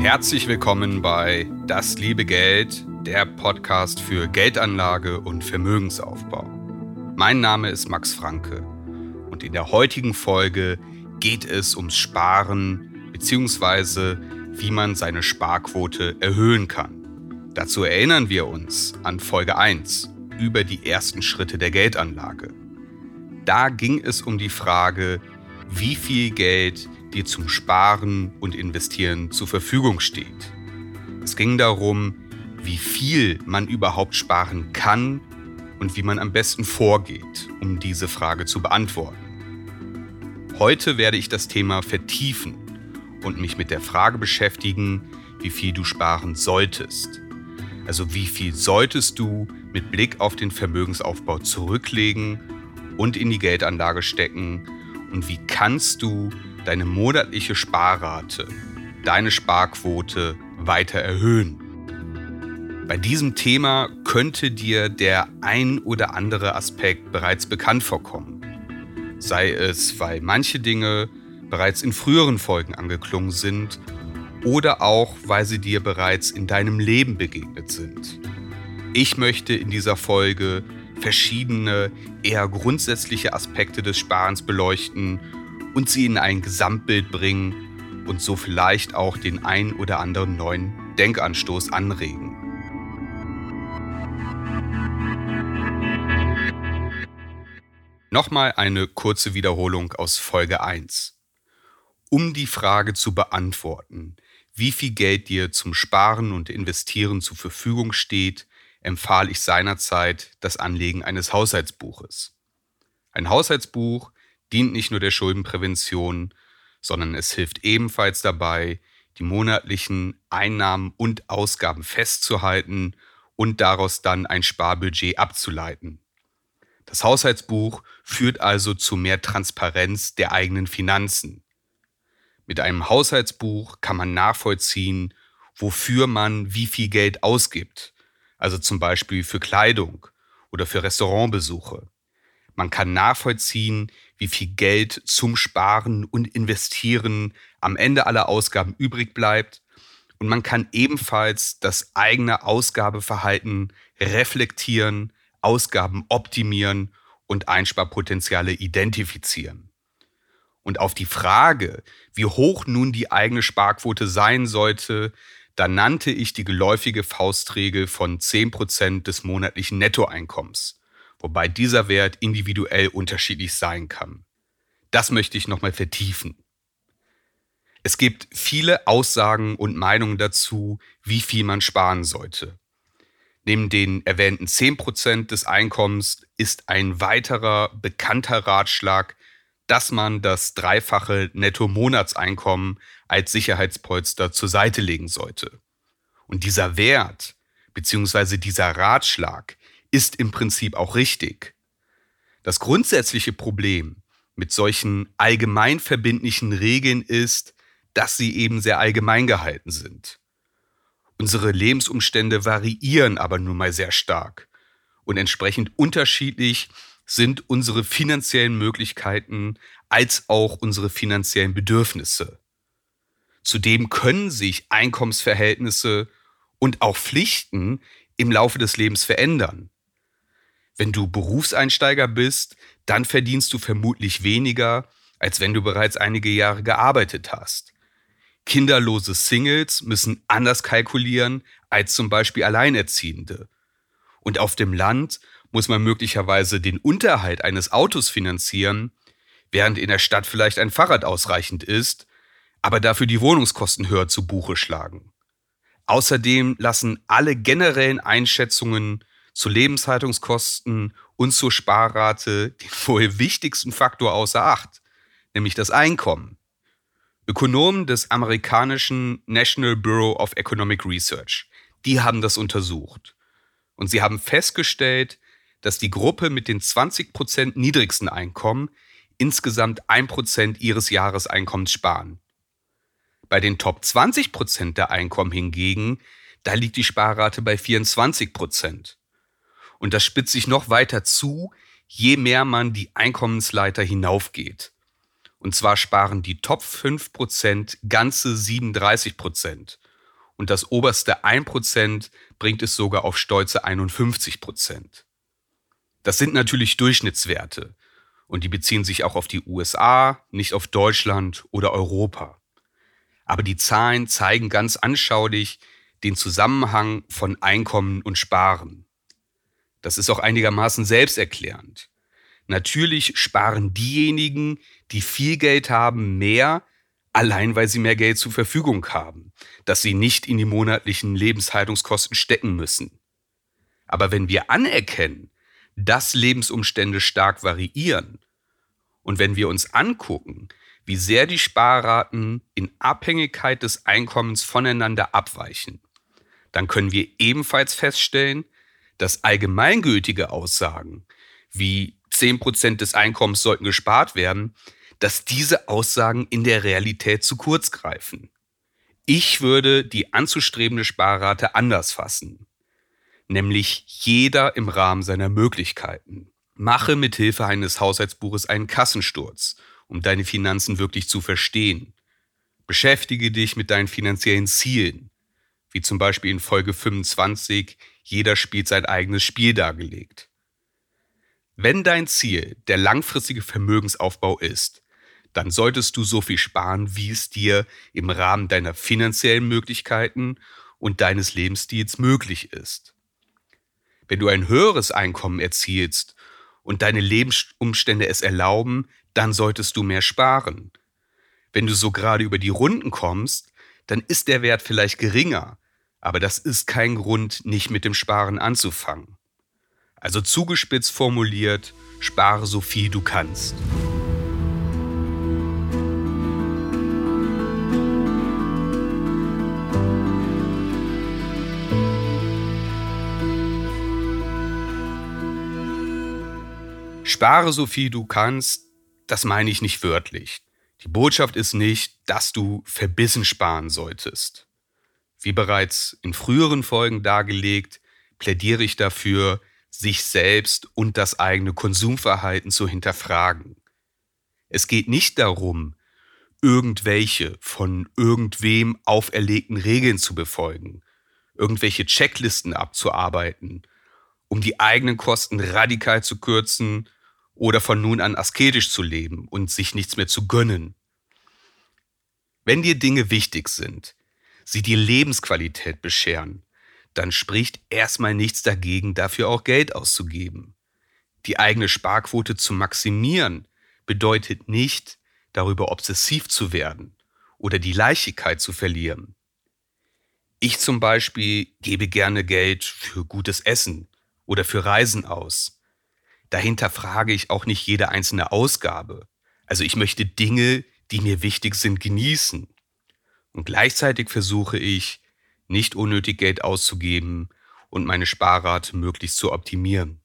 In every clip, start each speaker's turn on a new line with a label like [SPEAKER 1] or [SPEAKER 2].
[SPEAKER 1] Herzlich willkommen bei Das liebe Geld, der Podcast für Geldanlage und Vermögensaufbau. Mein Name ist Max Franke und in der heutigen Folge geht es ums Sparen bzw. wie man seine Sparquote erhöhen kann. Dazu erinnern wir uns an Folge 1 über die ersten Schritte der Geldanlage. Da ging es um die Frage, wie viel Geld dir zum Sparen und Investieren zur Verfügung steht. Es ging darum, wie viel man überhaupt sparen kann und wie man am besten vorgeht, um diese Frage zu beantworten. Heute werde ich das Thema vertiefen und mich mit der Frage beschäftigen, wie viel du sparen solltest. Also wie viel solltest du mit Blick auf den Vermögensaufbau zurücklegen und in die Geldanlage stecken und wie kannst du deine monatliche Sparrate, deine Sparquote weiter erhöhen. Bei diesem Thema könnte dir der ein oder andere Aspekt bereits bekannt vorkommen. Sei es, weil manche Dinge bereits in früheren Folgen angeklungen sind oder auch, weil sie dir bereits in deinem Leben begegnet sind. Ich möchte in dieser Folge verschiedene, eher grundsätzliche Aspekte des Sparens beleuchten und sie in ein Gesamtbild bringen und so vielleicht auch den ein oder anderen neuen Denkanstoß anregen. Nochmal eine kurze Wiederholung aus Folge 1. Um die Frage zu beantworten, wie viel Geld dir zum Sparen und Investieren zur Verfügung steht, empfahl ich seinerzeit das Anlegen eines Haushaltsbuches. Ein Haushaltsbuch dient nicht nur der Schuldenprävention, sondern es hilft ebenfalls dabei, die monatlichen Einnahmen und Ausgaben festzuhalten und daraus dann ein Sparbudget abzuleiten. Das Haushaltsbuch führt also zu mehr Transparenz der eigenen Finanzen. Mit einem Haushaltsbuch kann man nachvollziehen, wofür man wie viel Geld ausgibt also zum Beispiel für Kleidung oder für Restaurantbesuche. Man kann nachvollziehen, wie viel Geld zum Sparen und Investieren am Ende aller Ausgaben übrig bleibt. Und man kann ebenfalls das eigene Ausgabeverhalten reflektieren, Ausgaben optimieren und Einsparpotenziale identifizieren. Und auf die Frage, wie hoch nun die eigene Sparquote sein sollte, da nannte ich die geläufige Faustregel von 10% des monatlichen Nettoeinkommens, wobei dieser Wert individuell unterschiedlich sein kann. Das möchte ich nochmal vertiefen. Es gibt viele Aussagen und Meinungen dazu, wie viel man sparen sollte. Neben den erwähnten 10% des Einkommens ist ein weiterer bekannter Ratschlag dass man das dreifache Netto-Monatseinkommen als Sicherheitspolster zur Seite legen sollte. Und dieser Wert bzw. dieser Ratschlag ist im Prinzip auch richtig. Das grundsätzliche Problem mit solchen allgemein verbindlichen Regeln ist, dass sie eben sehr allgemein gehalten sind. Unsere Lebensumstände variieren aber nun mal sehr stark und entsprechend unterschiedlich sind unsere finanziellen Möglichkeiten als auch unsere finanziellen Bedürfnisse. Zudem können sich Einkommensverhältnisse und auch Pflichten im Laufe des Lebens verändern. Wenn du Berufseinsteiger bist, dann verdienst du vermutlich weniger, als wenn du bereits einige Jahre gearbeitet hast. Kinderlose Singles müssen anders kalkulieren als zum Beispiel Alleinerziehende. Und auf dem Land muss man möglicherweise den Unterhalt eines Autos finanzieren, während in der Stadt vielleicht ein Fahrrad ausreichend ist, aber dafür die Wohnungskosten höher zu Buche schlagen. Außerdem lassen alle generellen Einschätzungen zu Lebenshaltungskosten und zur Sparrate den wohl wichtigsten Faktor außer Acht, nämlich das Einkommen. Ökonomen des amerikanischen National Bureau of Economic Research, die haben das untersucht. Und sie haben festgestellt, dass die Gruppe mit den 20% niedrigsten Einkommen insgesamt 1% ihres Jahreseinkommens sparen. Bei den Top 20% der Einkommen hingegen, da liegt die Sparrate bei 24%. Und das spitzt sich noch weiter zu, je mehr man die Einkommensleiter hinaufgeht. Und zwar sparen die Top 5% ganze 37%. Und das oberste 1% bringt es sogar auf stolze 51%. Das sind natürlich Durchschnittswerte. Und die beziehen sich auch auf die USA, nicht auf Deutschland oder Europa. Aber die Zahlen zeigen ganz anschaulich den Zusammenhang von Einkommen und Sparen. Das ist auch einigermaßen selbsterklärend. Natürlich sparen diejenigen, die viel Geld haben, mehr, allein weil sie mehr Geld zur Verfügung haben, das sie nicht in die monatlichen Lebenshaltungskosten stecken müssen. Aber wenn wir anerkennen, dass Lebensumstände stark variieren und wenn wir uns angucken, wie sehr die Sparraten in Abhängigkeit des Einkommens voneinander abweichen, dann können wir ebenfalls feststellen, dass allgemeingültige Aussagen wie 10% des Einkommens sollten gespart werden, dass diese Aussagen in der Realität zu kurz greifen. Ich würde die anzustrebende Sparrate anders fassen, nämlich jeder im Rahmen seiner Möglichkeiten. Mache mit Hilfe eines Haushaltsbuches einen Kassensturz, um deine Finanzen wirklich zu verstehen. Beschäftige dich mit deinen finanziellen Zielen, wie zum Beispiel in Folge 25 jeder spielt sein eigenes Spiel dargelegt. Wenn dein Ziel der langfristige Vermögensaufbau ist, dann solltest du so viel sparen, wie es dir im Rahmen deiner finanziellen Möglichkeiten und deines Lebensstils möglich ist. Wenn du ein höheres Einkommen erzielst und deine Lebensumstände es erlauben, dann solltest du mehr sparen. Wenn du so gerade über die Runden kommst, dann ist der Wert vielleicht geringer, aber das ist kein Grund, nicht mit dem Sparen anzufangen. Also zugespitzt formuliert, spare so viel du kannst. Spare so viel du kannst, das meine ich nicht wörtlich. Die Botschaft ist nicht, dass du verbissen sparen solltest. Wie bereits in früheren Folgen dargelegt, plädiere ich dafür, sich selbst und das eigene Konsumverhalten zu hinterfragen. Es geht nicht darum, irgendwelche von irgendwem auferlegten Regeln zu befolgen, irgendwelche Checklisten abzuarbeiten, um die eigenen Kosten radikal zu kürzen oder von nun an asketisch zu leben und sich nichts mehr zu gönnen. Wenn dir Dinge wichtig sind, sie dir Lebensqualität bescheren, dann spricht erstmal nichts dagegen, dafür auch Geld auszugeben. Die eigene Sparquote zu maximieren bedeutet nicht, darüber obsessiv zu werden oder die Leichtigkeit zu verlieren. Ich zum Beispiel gebe gerne Geld für gutes Essen oder für Reisen aus. Dahinter frage ich auch nicht jede einzelne Ausgabe. Also ich möchte Dinge, die mir wichtig sind, genießen. Und gleichzeitig versuche ich, nicht unnötig Geld auszugeben und meine Sparrate möglichst zu optimieren.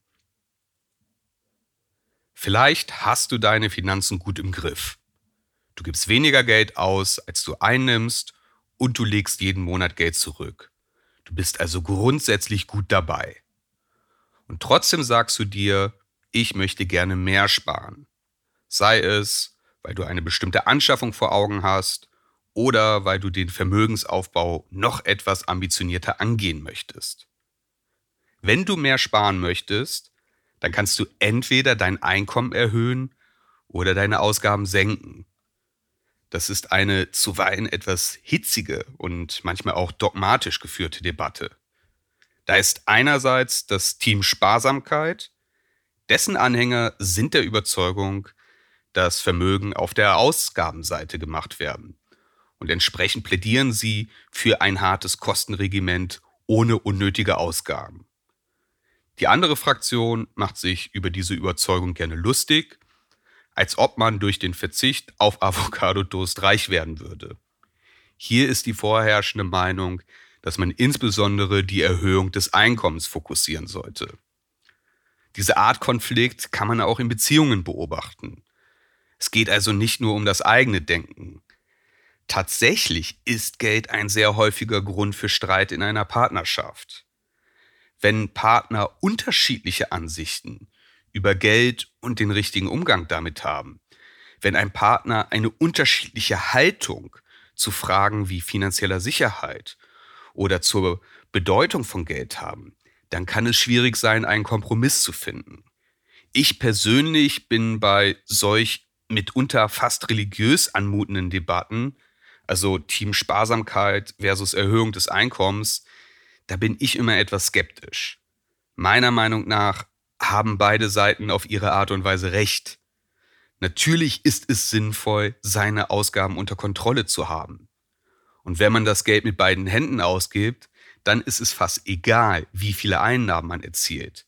[SPEAKER 1] Vielleicht hast du deine Finanzen gut im Griff. Du gibst weniger Geld aus, als du einnimmst und du legst jeden Monat Geld zurück. Du bist also grundsätzlich gut dabei. Und trotzdem sagst du dir, ich möchte gerne mehr sparen. Sei es, weil du eine bestimmte Anschaffung vor Augen hast oder weil du den Vermögensaufbau noch etwas ambitionierter angehen möchtest. Wenn du mehr sparen möchtest, dann kannst du entweder dein Einkommen erhöhen oder deine Ausgaben senken. Das ist eine zuweilen etwas hitzige und manchmal auch dogmatisch geführte Debatte. Da ist einerseits das Team Sparsamkeit, dessen Anhänger sind der Überzeugung, dass Vermögen auf der Ausgabenseite gemacht werden. Und entsprechend plädieren sie für ein hartes Kostenregiment ohne unnötige Ausgaben. Die andere Fraktion macht sich über diese Überzeugung gerne lustig als ob man durch den Verzicht auf Avocado-Toast reich werden würde. Hier ist die vorherrschende Meinung, dass man insbesondere die Erhöhung des Einkommens fokussieren sollte. Diese Art Konflikt kann man auch in Beziehungen beobachten. Es geht also nicht nur um das eigene Denken. Tatsächlich ist Geld ein sehr häufiger Grund für Streit in einer Partnerschaft. Wenn Partner unterschiedliche Ansichten über Geld und den richtigen Umgang damit haben. Wenn ein Partner eine unterschiedliche Haltung zu Fragen wie finanzieller Sicherheit oder zur Bedeutung von Geld haben, dann kann es schwierig sein, einen Kompromiss zu finden. Ich persönlich bin bei solch mitunter fast religiös anmutenden Debatten, also Team Sparsamkeit versus Erhöhung des Einkommens, da bin ich immer etwas skeptisch. Meiner Meinung nach haben beide Seiten auf ihre Art und Weise recht. Natürlich ist es sinnvoll, seine Ausgaben unter Kontrolle zu haben. Und wenn man das Geld mit beiden Händen ausgibt, dann ist es fast egal, wie viele Einnahmen man erzielt,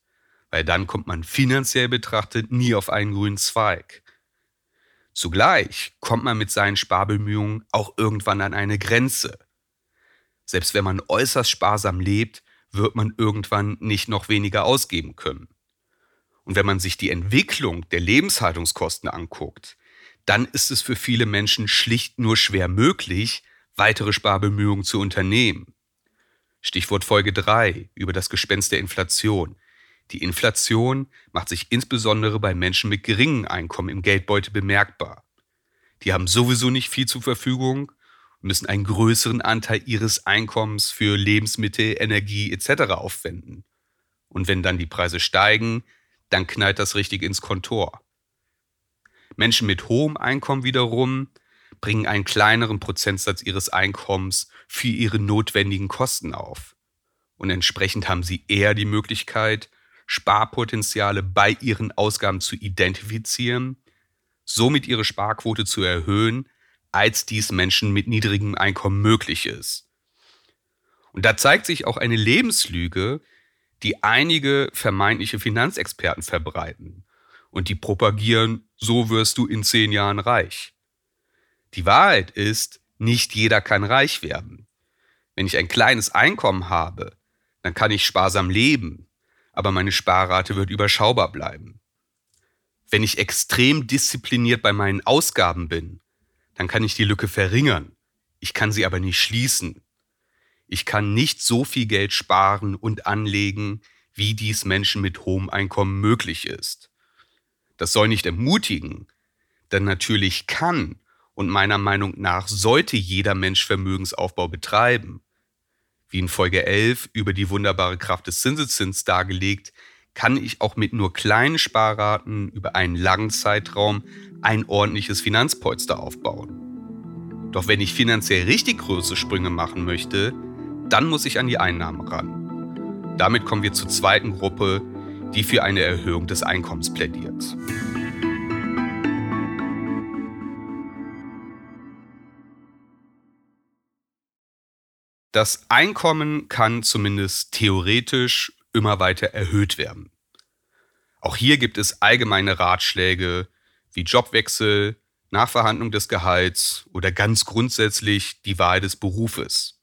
[SPEAKER 1] weil dann kommt man finanziell betrachtet nie auf einen grünen Zweig. Zugleich kommt man mit seinen Sparbemühungen auch irgendwann an eine Grenze. Selbst wenn man äußerst sparsam lebt, wird man irgendwann nicht noch weniger ausgeben können. Und wenn man sich die Entwicklung der Lebenshaltungskosten anguckt, dann ist es für viele Menschen schlicht nur schwer möglich, weitere Sparbemühungen zu unternehmen. Stichwort Folge 3 über das Gespenst der Inflation. Die Inflation macht sich insbesondere bei Menschen mit geringem Einkommen im Geldbeutel bemerkbar. Die haben sowieso nicht viel zur Verfügung und müssen einen größeren Anteil ihres Einkommens für Lebensmittel, Energie etc. aufwenden. Und wenn dann die Preise steigen, dann knallt das richtig ins Kontor. Menschen mit hohem Einkommen wiederum bringen einen kleineren Prozentsatz ihres Einkommens für ihre notwendigen Kosten auf. Und entsprechend haben sie eher die Möglichkeit, Sparpotenziale bei ihren Ausgaben zu identifizieren, somit ihre Sparquote zu erhöhen, als dies Menschen mit niedrigem Einkommen möglich ist. Und da zeigt sich auch eine Lebenslüge, die einige vermeintliche Finanzexperten verbreiten und die propagieren, so wirst du in zehn Jahren reich. Die Wahrheit ist, nicht jeder kann reich werden. Wenn ich ein kleines Einkommen habe, dann kann ich sparsam leben, aber meine Sparrate wird überschaubar bleiben. Wenn ich extrem diszipliniert bei meinen Ausgaben bin, dann kann ich die Lücke verringern, ich kann sie aber nicht schließen ich kann nicht so viel Geld sparen und anlegen, wie dies Menschen mit hohem Einkommen möglich ist. Das soll nicht ermutigen, denn natürlich kann und meiner Meinung nach sollte jeder Mensch Vermögensaufbau betreiben. Wie in Folge 11 über die wunderbare Kraft des Zinseszins dargelegt, kann ich auch mit nur kleinen Sparraten über einen langen Zeitraum ein ordentliches Finanzpolster aufbauen. Doch wenn ich finanziell richtig große Sprünge machen möchte, dann muss ich an die Einnahmen ran. Damit kommen wir zur zweiten Gruppe, die für eine Erhöhung des Einkommens plädiert. Das Einkommen kann zumindest theoretisch immer weiter erhöht werden. Auch hier gibt es allgemeine Ratschläge wie Jobwechsel, Nachverhandlung des Gehalts oder ganz grundsätzlich die Wahl des Berufes.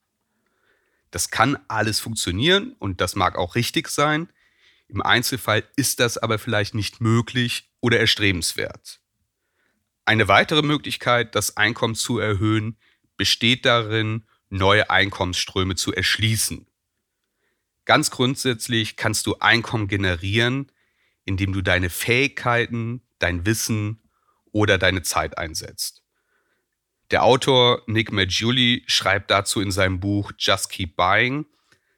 [SPEAKER 1] Das kann alles funktionieren und das mag auch richtig sein. Im Einzelfall ist das aber vielleicht nicht möglich oder erstrebenswert. Eine weitere Möglichkeit, das Einkommen zu erhöhen, besteht darin, neue Einkommensströme zu erschließen. Ganz grundsätzlich kannst du Einkommen generieren, indem du deine Fähigkeiten, dein Wissen oder deine Zeit einsetzt. Der Autor Nick Maggiulli schreibt dazu in seinem Buch Just Keep Buying,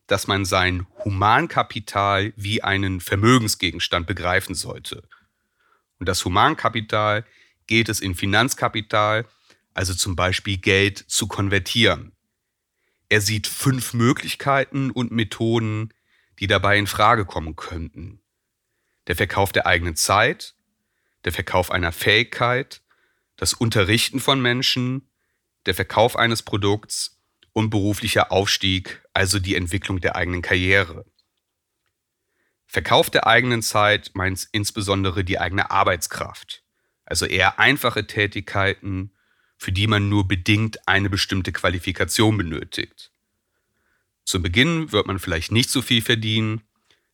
[SPEAKER 1] dass man sein Humankapital wie einen Vermögensgegenstand begreifen sollte. Und das Humankapital geht es in Finanzkapital, also zum Beispiel Geld, zu konvertieren. Er sieht fünf Möglichkeiten und Methoden, die dabei in Frage kommen könnten. Der Verkauf der eigenen Zeit, der Verkauf einer Fähigkeit, das Unterrichten von Menschen, der Verkauf eines Produkts und beruflicher Aufstieg, also die Entwicklung der eigenen Karriere. Verkauf der eigenen Zeit meint insbesondere die eigene Arbeitskraft, also eher einfache Tätigkeiten, für die man nur bedingt eine bestimmte Qualifikation benötigt. Zu Beginn wird man vielleicht nicht so viel verdienen,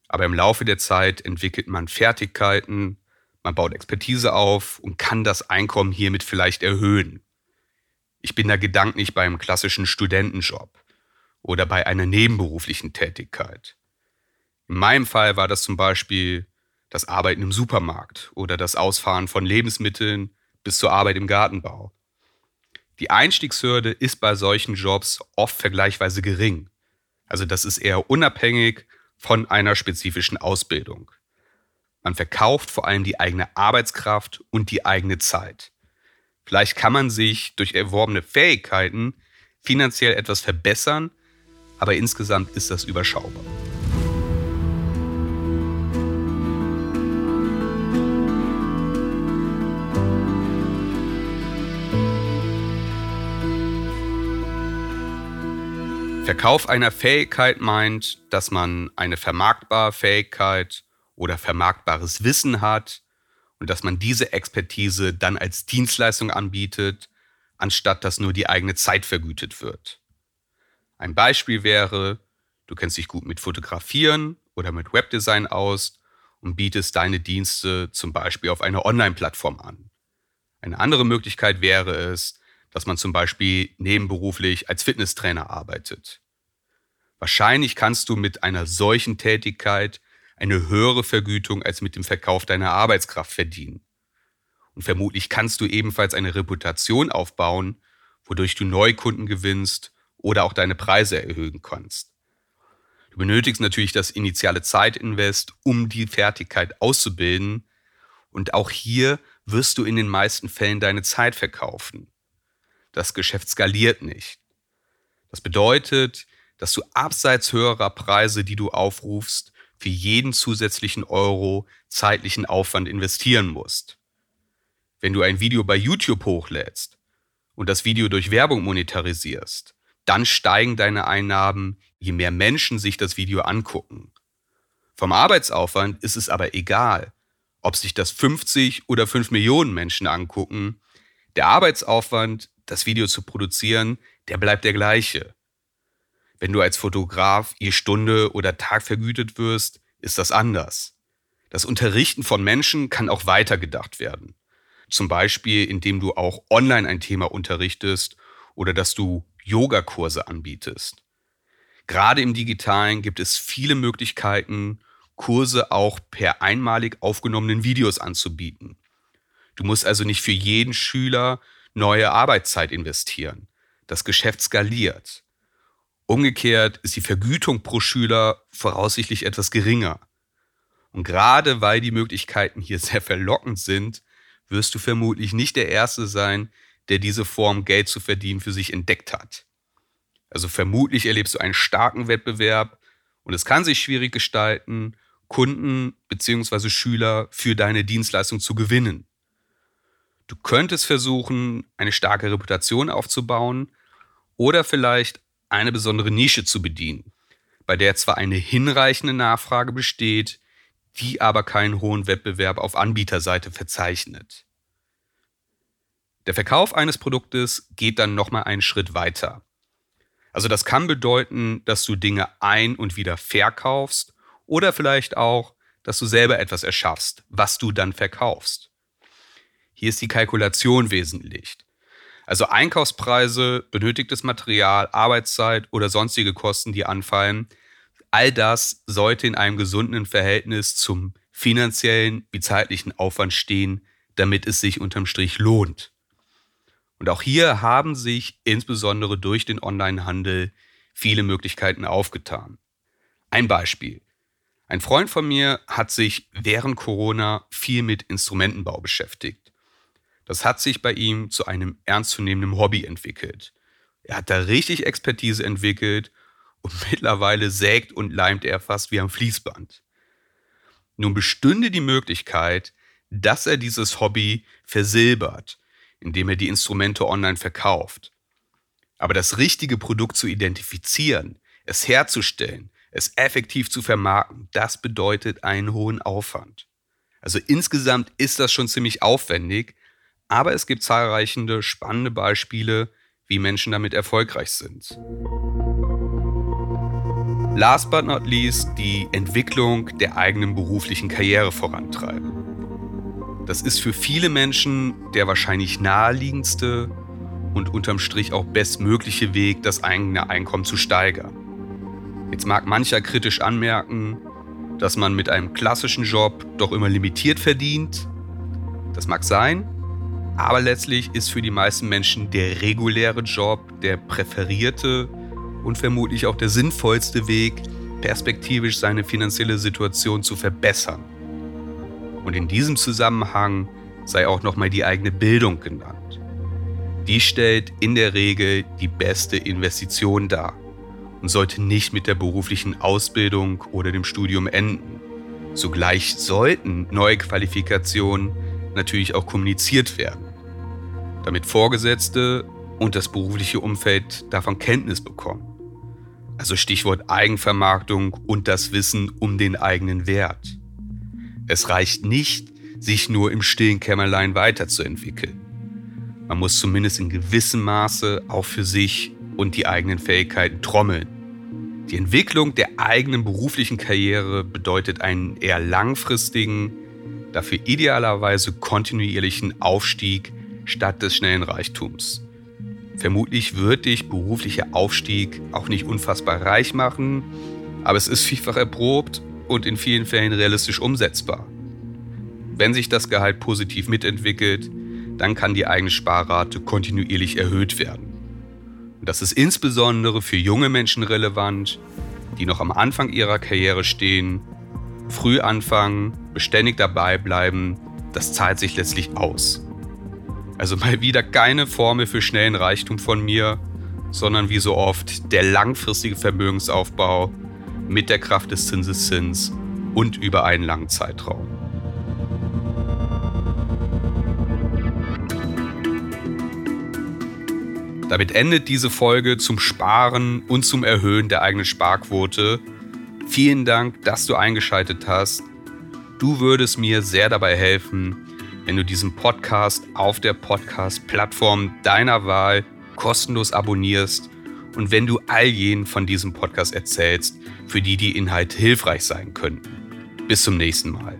[SPEAKER 1] aber im Laufe der Zeit entwickelt man Fertigkeiten, man baut Expertise auf und kann das Einkommen hiermit vielleicht erhöhen. Ich bin da gedanklich beim klassischen Studentenjob oder bei einer nebenberuflichen Tätigkeit. In meinem Fall war das zum Beispiel das Arbeiten im Supermarkt oder das Ausfahren von Lebensmitteln bis zur Arbeit im Gartenbau. Die Einstiegshürde ist bei solchen Jobs oft vergleichsweise gering. Also das ist eher unabhängig von einer spezifischen Ausbildung. Man verkauft vor allem die eigene Arbeitskraft und die eigene Zeit. Vielleicht kann man sich durch erworbene Fähigkeiten finanziell etwas verbessern, aber insgesamt ist das überschaubar. Verkauf einer Fähigkeit meint, dass man eine vermarktbare Fähigkeit oder vermarktbares Wissen hat und dass man diese Expertise dann als Dienstleistung anbietet, anstatt dass nur die eigene Zeit vergütet wird. Ein Beispiel wäre, du kennst dich gut mit Fotografieren oder mit Webdesign aus und bietest deine Dienste zum Beispiel auf einer Online-Plattform an. Eine andere Möglichkeit wäre es, dass man zum Beispiel nebenberuflich als Fitnesstrainer arbeitet. Wahrscheinlich kannst du mit einer solchen Tätigkeit eine höhere Vergütung als mit dem Verkauf deiner Arbeitskraft verdienen. Und vermutlich kannst du ebenfalls eine Reputation aufbauen, wodurch du Neukunden gewinnst oder auch deine Preise erhöhen kannst. Du benötigst natürlich das initiale Zeitinvest, um die Fertigkeit auszubilden. Und auch hier wirst du in den meisten Fällen deine Zeit verkaufen das Geschäft skaliert nicht. Das bedeutet, dass du abseits höherer Preise, die du aufrufst, für jeden zusätzlichen Euro zeitlichen Aufwand investieren musst. Wenn du ein Video bei YouTube hochlädst und das Video durch Werbung monetarisierst, dann steigen deine Einnahmen, je mehr Menschen sich das Video angucken. Vom Arbeitsaufwand ist es aber egal, ob sich das 50 oder 5 Millionen Menschen angucken. Der Arbeitsaufwand das Video zu produzieren, der bleibt der gleiche. Wenn du als Fotograf je Stunde oder Tag vergütet wirst, ist das anders. Das Unterrichten von Menschen kann auch weitergedacht werden. Zum Beispiel, indem du auch online ein Thema unterrichtest oder dass du Yogakurse anbietest. Gerade im digitalen gibt es viele Möglichkeiten, Kurse auch per einmalig aufgenommenen Videos anzubieten. Du musst also nicht für jeden Schüler neue Arbeitszeit investieren. Das Geschäft skaliert. Umgekehrt ist die Vergütung pro Schüler voraussichtlich etwas geringer. Und gerade weil die Möglichkeiten hier sehr verlockend sind, wirst du vermutlich nicht der Erste sein, der diese Form Geld zu verdienen für sich entdeckt hat. Also vermutlich erlebst du einen starken Wettbewerb und es kann sich schwierig gestalten, Kunden bzw. Schüler für deine Dienstleistung zu gewinnen. Du könntest versuchen, eine starke Reputation aufzubauen oder vielleicht eine besondere Nische zu bedienen, bei der zwar eine hinreichende Nachfrage besteht, die aber keinen hohen Wettbewerb auf Anbieterseite verzeichnet. Der Verkauf eines Produktes geht dann nochmal einen Schritt weiter. Also das kann bedeuten, dass du Dinge ein- und wieder verkaufst oder vielleicht auch, dass du selber etwas erschaffst, was du dann verkaufst. Hier ist die Kalkulation wesentlich. Also Einkaufspreise, benötigtes Material, Arbeitszeit oder sonstige Kosten, die anfallen, all das sollte in einem gesunden Verhältnis zum finanziellen wie zeitlichen Aufwand stehen, damit es sich unterm Strich lohnt. Und auch hier haben sich insbesondere durch den Onlinehandel viele Möglichkeiten aufgetan. Ein Beispiel. Ein Freund von mir hat sich während Corona viel mit Instrumentenbau beschäftigt. Das hat sich bei ihm zu einem ernstzunehmenden Hobby entwickelt. Er hat da richtig Expertise entwickelt und mittlerweile sägt und leimt er fast wie am Fließband. Nun bestünde die Möglichkeit, dass er dieses Hobby versilbert, indem er die Instrumente online verkauft. Aber das richtige Produkt zu identifizieren, es herzustellen, es effektiv zu vermarkten, das bedeutet einen hohen Aufwand. Also insgesamt ist das schon ziemlich aufwendig, aber es gibt zahlreiche spannende Beispiele, wie Menschen damit erfolgreich sind. Last but not least die Entwicklung der eigenen beruflichen Karriere vorantreiben. Das ist für viele Menschen der wahrscheinlich naheliegendste und unterm Strich auch bestmögliche Weg, das eigene Einkommen zu steigern. Jetzt mag mancher kritisch anmerken, dass man mit einem klassischen Job doch immer limitiert verdient. Das mag sein, aber letztlich ist für die meisten Menschen der reguläre Job der präferierte und vermutlich auch der sinnvollste Weg, perspektivisch seine finanzielle Situation zu verbessern. Und in diesem Zusammenhang sei auch nochmal die eigene Bildung genannt. Die stellt in der Regel die beste Investition dar und sollte nicht mit der beruflichen Ausbildung oder dem Studium enden. Zugleich sollten neue Qualifikationen natürlich auch kommuniziert werden, damit Vorgesetzte und das berufliche Umfeld davon Kenntnis bekommen. Also Stichwort Eigenvermarktung und das Wissen um den eigenen Wert. Es reicht nicht, sich nur im stillen Kämmerlein weiterzuentwickeln. Man muss zumindest in gewissem Maße auch für sich und die eigenen Fähigkeiten trommeln. Die Entwicklung der eigenen beruflichen Karriere bedeutet einen eher langfristigen, dafür idealerweise kontinuierlichen Aufstieg statt des schnellen Reichtums. Vermutlich wird dich beruflicher Aufstieg auch nicht unfassbar reich machen, aber es ist vielfach erprobt und in vielen Fällen realistisch umsetzbar. Wenn sich das Gehalt positiv mitentwickelt, dann kann die eigene Sparrate kontinuierlich erhöht werden. Und das ist insbesondere für junge Menschen relevant, die noch am Anfang ihrer Karriere stehen, früh anfangen, beständig dabei bleiben, das zahlt sich letztlich aus. Also mal wieder keine Formel für schnellen Reichtum von mir, sondern wie so oft der langfristige Vermögensaufbau mit der Kraft des Zinseszins und über einen langen Zeitraum. Damit endet diese Folge zum Sparen und zum Erhöhen der eigenen Sparquote. Vielen Dank, dass du eingeschaltet hast. Du würdest mir sehr dabei helfen, wenn du diesen Podcast auf der Podcast-Plattform deiner Wahl kostenlos abonnierst und wenn du all jenen von diesem Podcast erzählst, für die die Inhalte hilfreich sein könnten. Bis zum nächsten Mal.